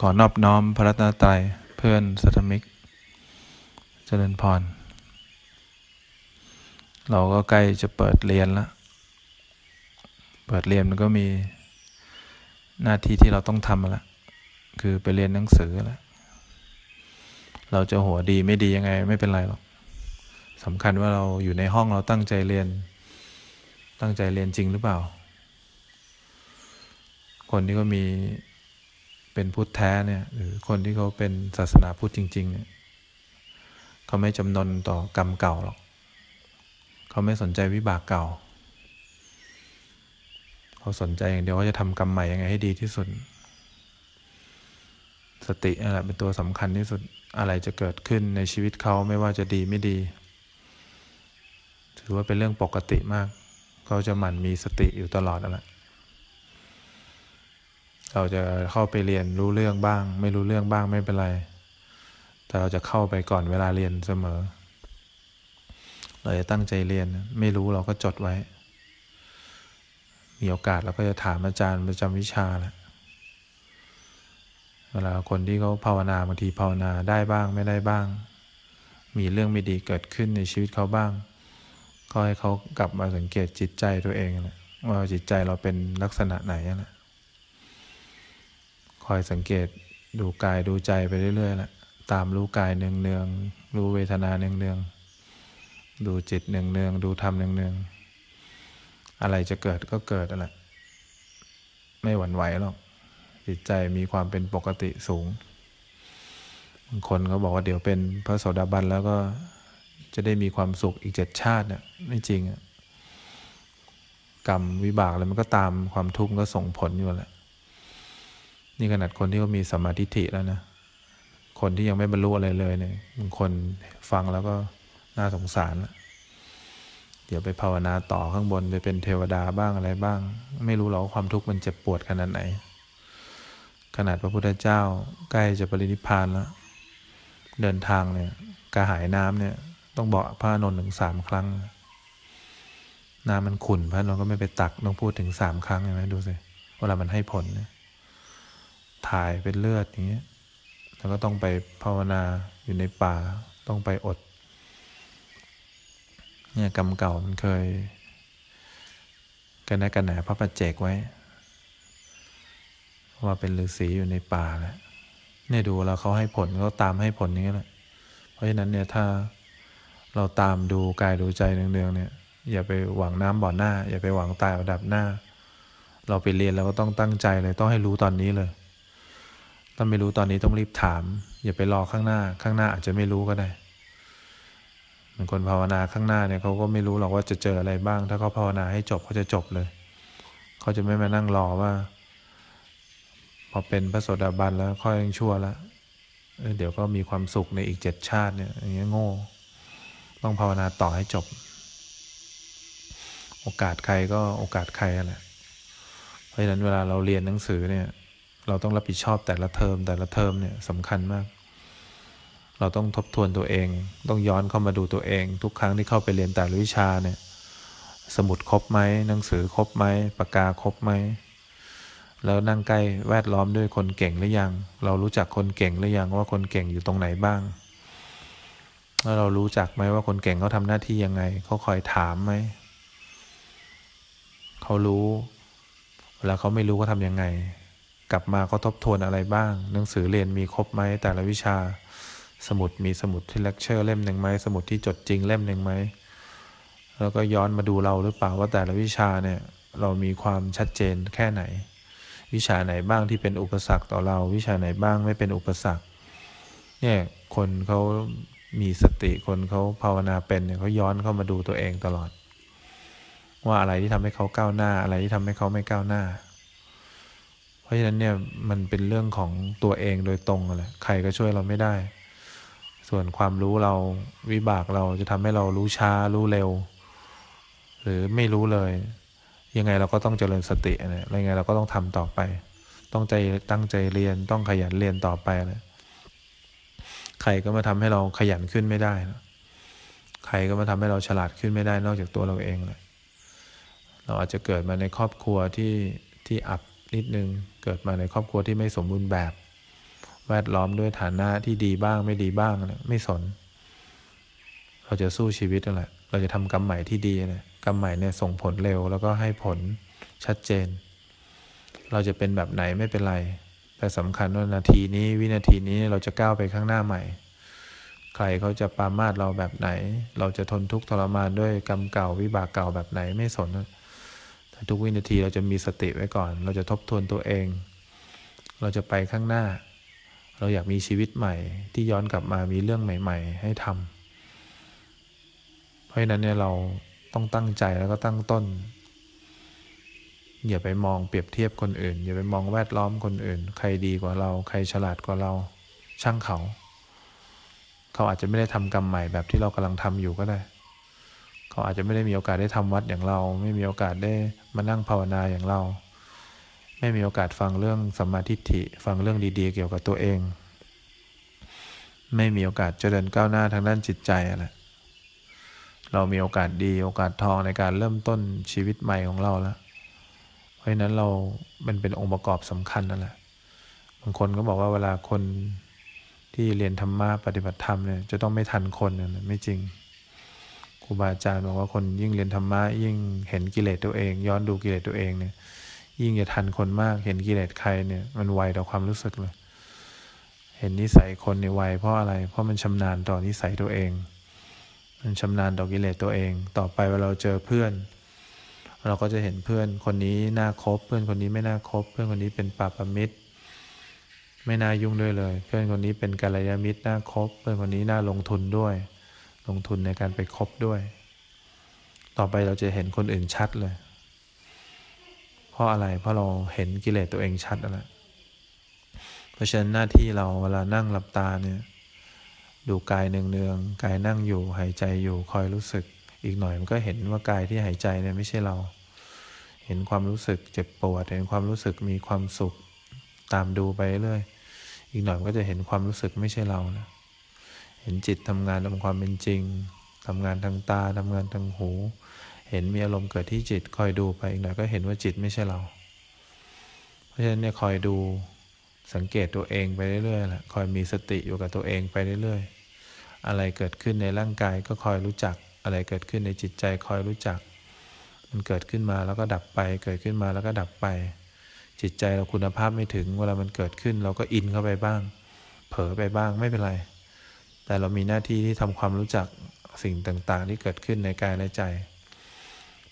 ขอนอบน้อมพระรัตนตรัยเพื่อนสัตมิก เจริญพร เราก็ใกล้จะเปิดเรียนแล้ว เปิดเรียนมันก็มีหน้าที่ที่เราต้องทำแล้ว คือไปเรียนหนังสือแล้ว เราจะหัวดีไม่ดียังไง ไม่เป็นไรหรอกสำคัญว่าเราอยู่ในห้องเราตั้งใจเรียน ตั้งใจเรียนจริงหรือเปล่า คนที่ก็มี เป็นพุทธแท้เนี่ยหรือคนที่เขาเป็นศาสนาพุทธจริง ๆ เนี่ยเขาไม่จำนนต่อกรรมเก่าหรอกเขาไม่สนใจวิบากเก่า เขาสนใจอย่างเดียวว่าจะทำกรรมใหม่ยังไงให้ดีที่สุด สตินั่นแหละเป็นตัวสำคัญที่สุดอะไรจะเกิดขึ้นในชีวิตเขาไม่ว่าจะดีไม่ดี ถือว่าเป็นเรื่องปกติมาก เขาจะหมั่นมีสติอยู่ตลอดนั่นแหละ เราจะเข้าไปเรียนรู้เรื่องบ้าง ไม่รู้เรื่องบ้างไม่เป็นไร แต่เราจะเข้าไปก่อนเวลาเรียนเสมอ เราจะตั้งใจเรียนไม่รู้เราก็จดไว้ มีโอกาสเราก็จะถามอาจารย์ประจำวิชาแหละเวลาคนที่เขาภาวนาบางทีภาวนาได้บ้างไม่ได้บ้าง มีเรื่องไม่ดีเกิดขึ้นในชีวิตเขาบ้าง ก็ให้เขากลับมาสังเกตจิตใจตัวเองนะว่าจิตใจเราเป็นลักษณะไหนนะ คอยสังเกตดูกายดูใจไปเรื่อยๆแหละตามรู้กายเนืองๆรู้เวทนาเนืองๆดูจิตเนืองๆดูธรรมเนืองๆอะไรจะเกิดก็เกิดอะไรไม่หวั่นไหวหรอกจิตใจมีความเป็นปกติสูงบางคนเขาบอกว่าเดี๋ยวเป็นพระโสดาบันแล้วก็จะได้มีความสุขอีกเจ็ดชาติเนี่ยไม่จริงอะกรรมวิบากอะไรมันก็ตามความทุกข์ก็ส่งผลอยู่แหละ นี่ขนาดคนที่เขามีสมาธิิแล้วนะ คนที่ยังไม่บรรลุอะไรเลยเนี่ยบางคนฟังแล้วก็น่าสงสารละเดี๋ยวไปภาวนาต่อข้างบนไปเป็นเทวดาบ้างอะไรบ้าง ไม่รู้หรอกความทุกข์มันเจ็บปวดขนาดไหน ขนาดพระพุทธเจ้า ใกล้จะปรินิพพานแล้ว เดินทางเนี่ยกระหายน้ำเนี่ย ต้องบอกพระนนท์ถึงสามครั้ง น้ำมันขุ่นพระนนท์ก็ไม่ไปตักต้องพูดถึงสามครั้งใช่ไหมดูสิเวลามันให้ผลเนี่ย ถ่ายเป็นเลือดอย่างเงี้ยแล้วก็ต้องไปภาวนาอยู่ในป่าต้องไปอด เนี่ยกรรมเก่ามันเคย กันแนกันแหนพระประเจกไว้ว่าเป็นฤาษีอยู่ในป่าแหละเนี่ยดูแล้วเขาให้ผลเขาตามให้ผลนี้แหละ เพราะฉะนั้นเนี่ยถ้าเราตามดูกายดูใจเนืองๆเนี่ย อย่าไปหวังน้ำบ่อหน้า อย่าไปหวังตายระดับหน้า เราไปเรียนเราก็ต้องตั้งใจเลยต้องให้รู้ตอนนี้เลยาไม่รู้ตอนนี้ต้องรีบถาม อย่าไปรอข้างหน้า ข้างหน้าอาจจะไม่รู้ก็ได้เหมือนคนภาวนาข้างหน้าเนี่ยเขาก็ไม่รู้หรอกว่าจะเจออะไรบ้าง ถ้าเขาภาวนาให้จบเขาจะจบเลยเขาจะไม่มานั่งรอว่า พอเป็นพระโสดาบันแล้วค่อยยังชั่วแล้วเดี๋ยวก็มีความสุขในอีกเจ็ดชาติเนี่ยอย่างเงี้ยโง่ ต้องภาวนาต่อให้จบ โอกาสใครก็โอกาสใครแหละเพราะฉะนั้นเวลาเราเรียนหนังสือเนี่ย เราต้องรับผิดชอบแต่ละเทอมแต่ละเทอมเนี่ยสำคัญมาก เราต้องทบทวนตัวเอง ต้องย้อนเข้ามาดูตัวเอง ทุกครั้งที่เข้าไปเรียนแต่ละวิชาเนี่ย สมุดครบไหมหนังสือครบไหมปากกาครบไหมแล้วนั่งใกล้แวดล้อมด้วยคนเก่งหรือยัง เรารู้จักคนเก่งหรือยังว่าคนเก่งอยู่ตรงไหนบ้าง แล้วเรารู้จักไหมว่าคนเก่งเขาทำหน้าที่ยังไงเขาคอยถามไหมเขารู้เวลาเขาไม่รู้เขาทำยังไง กลับมาก็ทบทวนอะไรบ้าง หนังสือเรียนมีครบไหมแต่ละวิชา สมุดมีสมุดที่เลคเชอร์เล่มหนึ่งไหมสมุดที่จดจริงเล่มหนึ่งไหมแล้วก็ย้อนมาดูเราหรือเปล่าว่าแต่ละวิชาเนี่ยเรามีความชัดเจนแค่ไหน วิชาไหนบ้างที่เป็นอุปสรรคต่อเรา วิชาไหนบ้างไม่เป็นอุปสรรคเนี่ยคนเขามีสติคนเขาภาวนาเป็นเนี่ยเขาย้อนเข้ามาดูตัวเองตลอด ว่าอะไรที่ทำให้เขาก้าวหน้าอะไรที่ทำให้เขาไม่ก้าวหน้า ราะฉะนั้นเนี่ยมันเป็นเรื่องของตัวเองโดยตรงแหละใครก็ช่วยเราไม่ได้ ส่วนความรู้เราวิบากเราจะทำให้เรารู้ช้ารู้เร็ว หรือไม่รู้เลย ยังไงเราก็ต้องเจริญสตินะยังไงเราก็ต้องทำต่อไป ต้องใจตั้งใจเรียนต้องขยันเรียนต่อไปเลยใครก็มาทำให้เราขยันขึ้นไม่ได้นะใครก็มาทำให้เราฉลาดขึ้นไม่ได้นอกจากตัวเราเองเลยเราอาจจะเกิดมาในครอบครัวที่ที่อับ นิดนึง เกิดมาในครอบครัวที่ไม่สมบูรณ์แบบ แวดล้อมด้วยฐานะที่ดีบ้างไม่ดีบ้างเนี่ยไม่สน เราจะสู้ชีวิตนั่นแหละ เราจะทำกรรมใหม่ที่ดีเนี่ยกรรมใหม่เนี่ยส่งผลเร็ว แล้วก็ให้ผลชัดเจน เราจะเป็นแบบไหนไม่เป็นไร แต่สำคัญว่านาทีนี้วินาทีนี้เราจะก้าวไปข้างหน้าใหม่ ใครเขาจะปามาดเราแบบไหน เราจะทนทุกข์ทรมานด้วยกรรมเก่าวิบากเก่าแบบไหนไม่สนแต่ ทุกวินาทีเราจะมีสติไว้ก่อน เราจะทบทวนตัวเอง เราจะไปข้างหน้า เราอยากมีชีวิตใหม่ ที่ย้อนกลับมามีเรื่องใหม่ ๆ ให้ทำเพราะฉะนั้นเนี่ยเราต้องตั้งใจแล้วก็ตั้งต้น อย่าไปมองเปรียบเทียบคนอื่น อย่าไปมองแวดล้อมคนอื่น ใครดีกว่าเรา ใครฉลาดกว่าเรา ช่างเขา เขาอาจจะไม่ได้ทำกรรมใหม่แบบที่เรากำลังทำอยู่ก็ได้ เขาอาจจะไม่ได้มีโอกาสได้ทำวัดอย่างเรา ไม่มีโอกาสได้มานั่งภาวนาอย่างเรา ไม่มีโอกาสฟังเรื่องสัมมาทิฏฐิ ฟังเรื่องดีๆ เกี่ยวกับตัวเอง ไม่มีโอกาสเจริญก้าวหน้าทางด้านจิตใจอะไรเรามีโอกาสดีโอกาสทองในการเริ่มต้นชีวิตใหม่ของเราแล้ว เพราะฉะนั้นเรา มันเป็นองค์ประกอบสำคัญนั่นแหละ บางคนก็บอกว่าเวลาคนที่เรียนธรรมะปฏิบัติธรรมเนี่ยจะต้องไม่ทันคนเนี่ยไม่จริง ครูบาอาจารย์บอกว่าคนยิ่งเรียนธรรมะยิ่งเห็นกิเลสตัวเอง ย้อนดูกิเลสตัวเองเนี่ย ยิ่งจะทันคนมากเห็นกิเลสใครเนี่ย มันไวต่อความรู้สึกเลย เห็นนิสัยคนในไวเพราะอะไร เพราะมันชำนาญต่อนิสัยตัวเอง มันชำนาญต่อกิเลสตัวเอง ต่อไปเวลาเราเจอเพื่อน เราก็จะเห็นเพื่อนคนนี้น่าคบ เพื่อนคนนี้ไม่น่าคบ เพื่อนคนนี้เป็นปาปมิตรไม่น่ายุ่งด้วยเลย เพื่อนคนนี้เป็นกัลยาณมิตรน่าคบ เพื่อนคนนี้น่าลงทุนด้วย ลงทุนในการไปคบด้วย ต่อไปเราจะเห็นคนอื่นชัดเลย เพราะอะไร เพราะเราเห็นกิเลสตัวเองชัดแล้วเพราะฉะนั้นหน้าที่เราเวลานั่งหลับตาเนี่ย ดูกายเนืองๆกายนั่งอยู่หายใจอยู่คอยรู้สึก อีกหน่อยมันก็เห็นว่ากายที่หายใจเนี่ยไม่ใช่เรา เห็นความรู้สึกเจ็บปวด เห็นความรู้สึกมีความสุข ตามดูไปเรื่อย อีกหน่อยมันก็จะเห็นความรู้สึกไม่ใช่เรานะ เห็นจิตทำงานตามความเป็นจริงทำงานทางตาทำงานทางหู เห็นมีอารมณ์เกิดที่จิตคอยดูไปอีกหน่อยก็เห็นว่าจิตไม่ใช่เรา เพราะฉะนั้นเนี่ยคอยดูสังเกตตัวเองไปเรื่อยๆแหละคอยมีสติอยู่กับตัวเองไปเรื่อยๆ อะไรเกิดขึ้นในร่างกายก็คอยรู้จัก อะไรเกิดขึ้นในจิตใจคอยรู้จัก มันเกิดขึ้นมาแล้วก็ดับไป เกิดขึ้นมาแล้วก็ดับไป จิตใจเราคุณภาพไม่ถึง เวลามันเกิดขึ้น เราก็อินเข้าไปบ้าง เผลอไปบ้างไม่เป็นไร แต่เรามีหน้าที่ที่ทำความรู้จักสิ่งต่างๆ ที่เกิดขึ้นในกายและใจ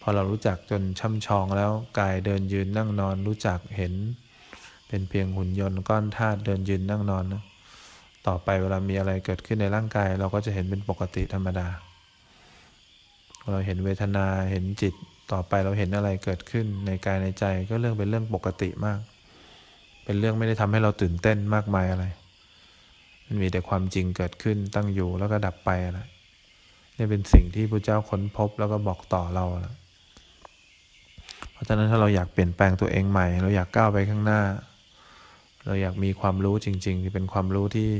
พอเรารู้จักจนช่ำชองแล้วกายเดินยืนนั่งนอน รู้จักเห็น เป็นเพียงหุ่นยนต์ก้อนธาตุเดินยืนนั่งนอนนะต่อไปเวลามีอะไรเกิดขึ้นในร่างกาย เราก็จะเห็นเป็นปกติธรรมดา เราเห็นเวทนาเห็นจิตต่อไปเราเห็นอะไรเกิดขึ้นในกายในใจก็เรื่องเป็นเรื่องปกติมาก เป็นเรื่องไม่ได้ทำให้เราตื่นเต้นมากมายอะไร มันมีแต่ความจริงเกิดขึ้นตั้งอยู่แล้วก็ดับไปอะนี่เป็นสิ่งที่พระเจ้าค้นพบแล้วก็บอกต่อเราเพราะฉะนั้นถ้าเราอยากเปลี่ยนแปลงตัวเองใหม่ เราอยากก้าวไปข้างหน้า เราอยากมีความรู้จริง ๆ ที่เป็นความรู้ที่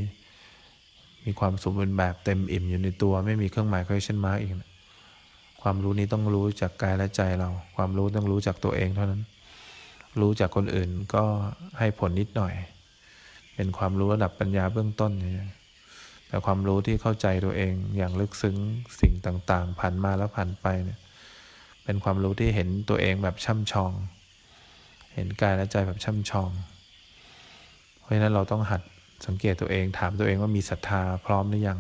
มีความสมบูรณ์แบบเต็มอิ่มอยู่ในตัว ไม่มีเครื่องหมาย question mark อีกนะความรู้นี้ต้องรู้จากกายและใจเรา ความรู้ต้องรู้จากตัวเองเท่านั้น รู้จากคนอื่นก็ให้ผลนิดหน่อย เป็นความรู้ระดับปัญญาเบื้องต้นนี่แต่ความรู้ที่เข้าใจตัวเองอย่างลึกซึ้งสิ่งต่าง ๆ ผ่านมาแล้วผ่านไปเนี่ยเป็นความรู้ที่เห็นตัวเองแบบช่ำชอง เห็นกายและใจแบบช่ำชอง เพราะฉะนั้นเราต้องหัดสังเกตตัวเองถามตัวเองว่ามีศรัทธาพร้อมหรือยัง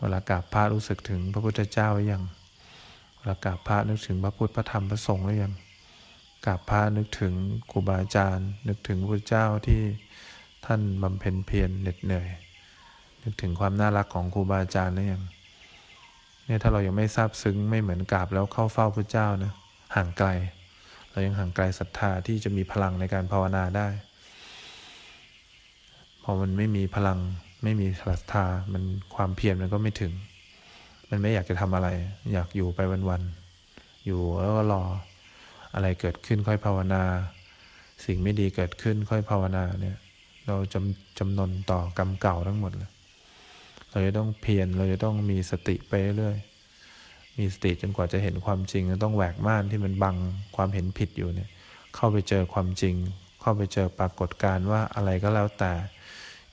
เวลากราบพระรู้สึกถึงพระพุทธเจ้าหรือยังเวลากราบพระนึกถึงพระพุทธพระธรรมพระสงฆ์หรือยังกราบพระนึกถึงครูบาอาจารย์ นึกถึงพระพุทธเจ้าที่ ท่านบำเพ็ญเพียรเหน็ดเหนื่อย นึกถึงความน่ารักของครูบาอาจารย์หรือยังเนี่ยถ้าเรายังไม่ทราบซึ้งไม่เหมือนกราบแล้วเข้าเฝ้าพระเจ้านะห่างไกล เรายังห่างไกลศรัทธาที่จะมีพลังในการภาวนาได้พอมันไม่มีพลังไม่มีศรัทธามันความเพียรมันก็ไม่ถึง มันไม่อยากจะทำอะไร อยากอยู่ไปวันๆอยู่แล้วก็รออะไรเกิดขึ้นค่อยภาวนา สิ่งไม่ดีเกิดขึ้นค่อยภาวนาเนี่ย เราจำจำนนต่อกรรมเก่าทั้งหมดเลยเราจะต้องเพียรเราจะต้องมีสติไปเรื่อยมีสติจนกว่าจะเห็นความจริงต้องแหวกม่านที่มันบังความเห็นผิดอยู่เนี่ยเข้าไปเจอความจริง เข้าไปเจอปรากฏการณ์ว่าอะไรก็แล้วแต่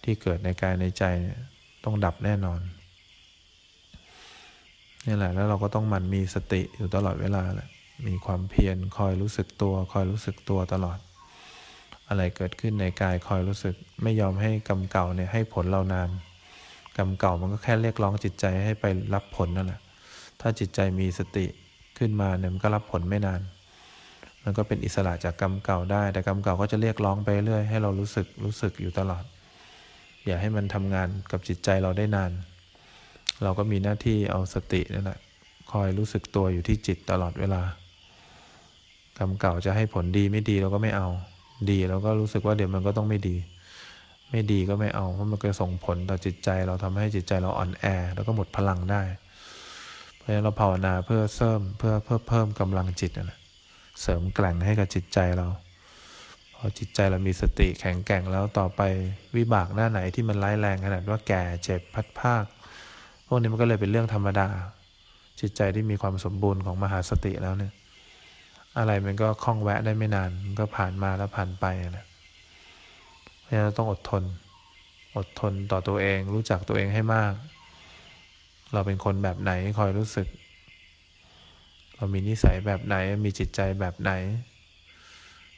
ที่เกิดในกายในใจต้องดับแน่นอนนี่แหละแล้วเราก็ต้องมันมีสติอยู่ตลอดเวลาแหละมีความเพียรคอยรู้สึกตัว คอยรู้สึกตัวตลอด อะไรเกิดขึ้นในกายคอยรู้สึก ไม่ยอมให้กรรมเก่าเนี่ยให้ผลเรานานกรรมเก่ามันก็แค่เรียกร้องจิตใจให้ไปรับผลนั่นแหละ ถ้าจิตใจมีสติขึ้นมาเนี่ยมันก็รับผลไม่นาน มันก็เป็นอิสระจากกรรมเก่าได้ แต่กรรมเก่าก็จะเรียกร้องไปเรื่อยให้เรารู้สึกรู้สึกอยู่ตลอด อย่าให้มันทำงานกับจิตใจเราได้นาน เราก็มีหน้าที่เอาสตินั่นแหละคอยรู้สึกตัวอยู่ที่จิตตลอดเวลากรรมเก่าจะให้ผลดีไม่ดีเราก็ไม่เอา ดีเราก็รู้สึกว่าเดี๋ยวมันก็ต้องไม่ดี ไม่ดีก็ไม่เอาเพราะมันก็ส่งผลต่อจิตใจ เราทำให้จิตใจเราอ่อนแอ แล้วก็หมดพลังได้ เพราะฉะนั้นเราภาวนาเพื่อเสริมเพื่อเพื่อเพิ่มกำลังจิตนะเสริมแกร่งให้กับจิตใจเราพอจิตใจเรามีสติแข็งแกร่งแล้วต่อไปวิบากหน้าไหนที่มันร้ายแรงขนาดว่าแก่เจ็บพัดภาค พวกนี้มันก็เลยเป็นเรื่องธรรมดา จิตใจที่มีความสมบูรณ์ของมหาสติแล้วเนี่ย อะไรมันก็คล่องแวะได้ไม่นาน มันก็ผ่านมาแล้วผ่านไปนะเพราะฉะนั้นเราต้องอดทน อดทนต่อตัวเอง รู้จักตัวเองให้มาก เราเป็นคนแบบไหนคอยรู้สึก เรามีนิสัยแบบไหน มีจิตใจแบบไหน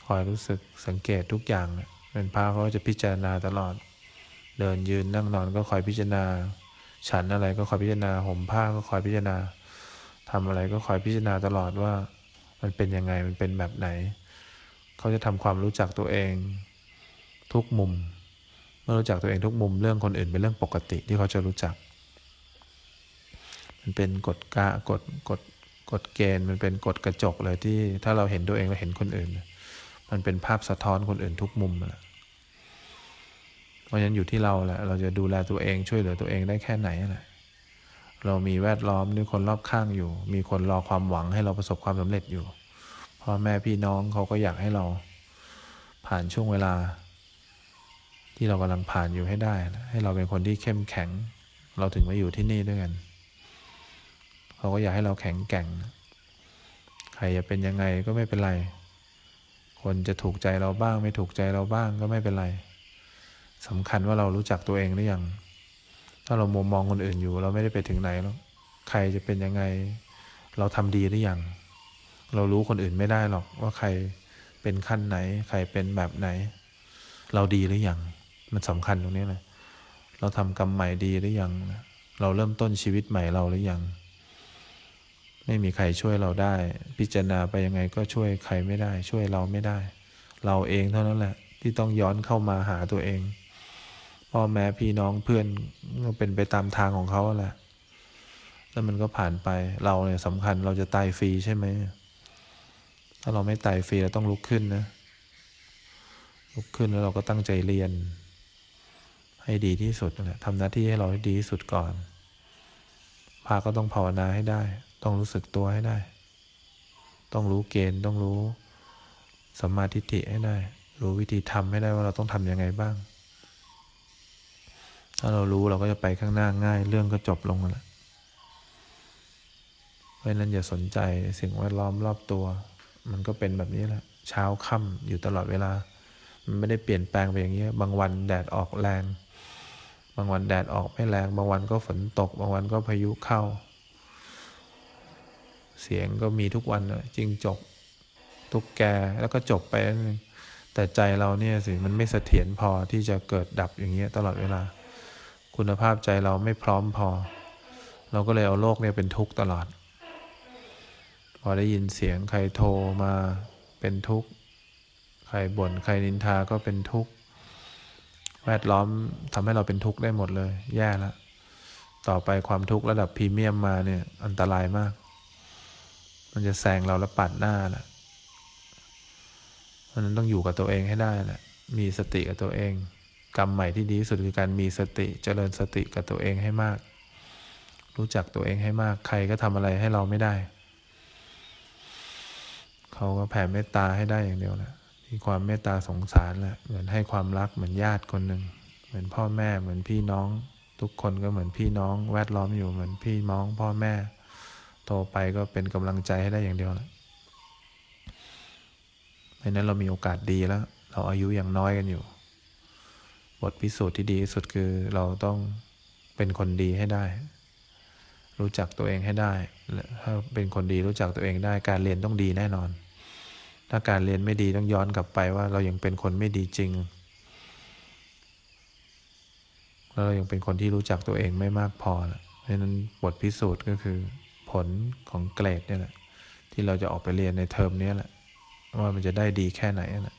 คอยรู้สึกสังเกตทุกอย่าง เป็นพระเขาจะพิจารณาตลอด เดินยืนนั่งนอนก็คอยพิจารณา ฉันอะไรก็คอยพิจารณา ห่มผ้าก็คอยพิจารณาทำอะไรก็คอยพิจารณาตลอดว่า มันเป็นยังไงมันเป็นแบบไหน เขาจะทำความรู้จักตัวเองทุกมุม เมื่อรู้จักตัวเองทุกมุมเรื่องคนอื่นเป็นเรื่องปกติที่เขาจะรู้จัก มันเป็นกฎกะกฎกฎกฎเกณฑ์มันเป็นกฎกระจกเลยที่ถ้าเราเห็นตัวเองเราเห็นคนอื่น มันเป็นภาพสะท้อนคนอื่นทุกมุมแหละเพราะฉะนั้นอยู่ที่เราแหละเราจะดูแลตัวเองช่วยเหลือตัวเองได้แค่ไหนแหละ เรามีแวดล้อมด้วยคนรอบข้างอยู่ มีคนรอความหวังให้เราประสบความสำเร็จอยู่พ่อแม่พี่น้องเขาก็อยากให้เราผ่านช่วงเวลา ที่เรากำลังผ่านอยู่ให้ได้ ให้เราเป็นคนที่เข้มแข็ง เราถึงมาอยู่ที่นี่ด้วยกัน เขาก็อยากให้เราแข็งแกร่ง ใครจะเป็นยังไงก็ไม่เป็นไร คนจะถูกใจเราบ้าง ไม่ถูกใจเราบ้างก็ไม่เป็นไรสำคัญว่าเรารู้จักตัวเองหรือยัง ถ้าเรามุมมองคนอื่นอยู่ เราไม่ได้ไปถึงไหนแล้วใครจะเป็นยังไง เราทำดีหรือยังเรารู้คนอื่นไม่ได้หรอกว่าใครเป็นขั้นไหน ใครเป็นแบบไหน เราดีหรือยังมันสำคัญตรงนี้เลยเราทำกรรมใหม่ดีหรือยังเราเริ่มต้นชีวิตใหม่เราหรือยังไม่มีใครช่วยเราได้ พิจารณาไปยังไงก็ช่วยใครไม่ได้ ช่วยเราไม่ได้ เราเองเท่านั้นแหละ ที่ต้องย้อนเข้ามาหาตัวเอง พ่อแม่พี่น้องเพื่อนก็เป็นไปตามทางของเขาแหละแล้วมันก็ผ่านไปเราเนี่ยสำคัญเราจะตายฟรีใช่ไหมถ้าเราไม่ตายฟรีเราต้องลุกขึ้นนะลุกขึ้นแล้วเราก็ตั้งใจเรียน ให้ดีที่สุดนะทำหน้าที่ให้เราให้ดีที่สุดก่อนพาก็ต้องภาวนาให้ได้ ต้องรู้สึกตัวให้ได้ ต้องรู้เกณฑ์ต้องรู้สัมมาทิฏฐิให้ได้ รู้วิธีทำให้ได้ว่าเราต้องทำยังไงบ้าง ถ้าเรารู้เราก็จะไปข้างหน้าง่าย เรื่องก็จบลงแล้วเพราะนั้นอย่าสนใจสิ่งแวดล้อมรอบตัว มันก็เป็นแบบนี้แหละ เช้าค่ำอยู่ตลอดเวลา มันไม่ได้เปลี่ยนแปลงไปอย่างนี้ บางวันแดดออกแรง บางวันแดดออกไม่แรง บางวันก็ฝนตก บางวันก็พายุเข้า เสียงก็มีทุกวันจริงจบทุกแกแล้วก็จบไปนั่นเองแต่ใจเราเนี่ยสิมันไม่เสถียรพอที่จะเกิดดับอย่างเงี้ยตลอดเวลา คุณภาพใจเราไม่พร้อมพอ เราก็เลยเอาโลกเนี่ยเป็นทุกข์ตลอด พอได้ยินเสียงใครโทรมาเป็นทุกข์ ใครบ่นใครนินทาก็เป็นทุกข์ แวดล้อมทำให้เราเป็นทุกข์ได้หมดเลย แย่แล้วต่อไปความทุกข์ระดับพรีเมียมมาเนี่ยอันตรายมาก มันจะแซงเราแล้วปัดหน้าแหละเพราะนั้นต้องอยู่กับตัวเองให้ได้แหละมีสติกับตัวเอง กรรมใหม่ที่ดีที่สุดคือการมีสติเจริญสติกับตัวเองให้มาก รู้จักตัวเองให้มาก ใครก็ทำอะไรให้เราไม่ได้ เขาก็แผ่เมตตาให้ได้อย่างเดียวแหละมีความเมตตาสงสารแหละเหมือนให้ความรักเหมือนญาติคนหนึ่งเหมือนพ่อแม่เหมือนพี่น้อง ทุกคนก็เหมือนพี่น้อง แวดล้อมอยู่เหมือนพี่น้องพ่อแม่ โตไปก็เป็นกำลังใจให้ได้อย่างเดียวแหละเพราะนั้นเรามีโอกาสดีแล้ว เราอายุยังน้อยกันอยู่ ทพิสูจน์ที่ดีที่สุดคือเราต้องเป็นคนดีให้ได้ รู้จักตัวเองให้ได้ ถ้าเป็นคนดีรู้จักตัวเองได้ การเรียนต้องดีแน่นอน ถ้าการเรียนไม่ดีต้องย้อนกลับไปว่าเรายังเป็นคนไม่ดีจริงแล้วเรายังเป็นคนที่รู้จักตัวเองไม่มากพอเพราะฉะนั้นบทพิสูจน์ก็คือผลของเกรดเนี่ยแหละที่เราจะออกไปเรียนในเทอมนี้แหละว่ามันจะได้ดีแค่ไหนนะ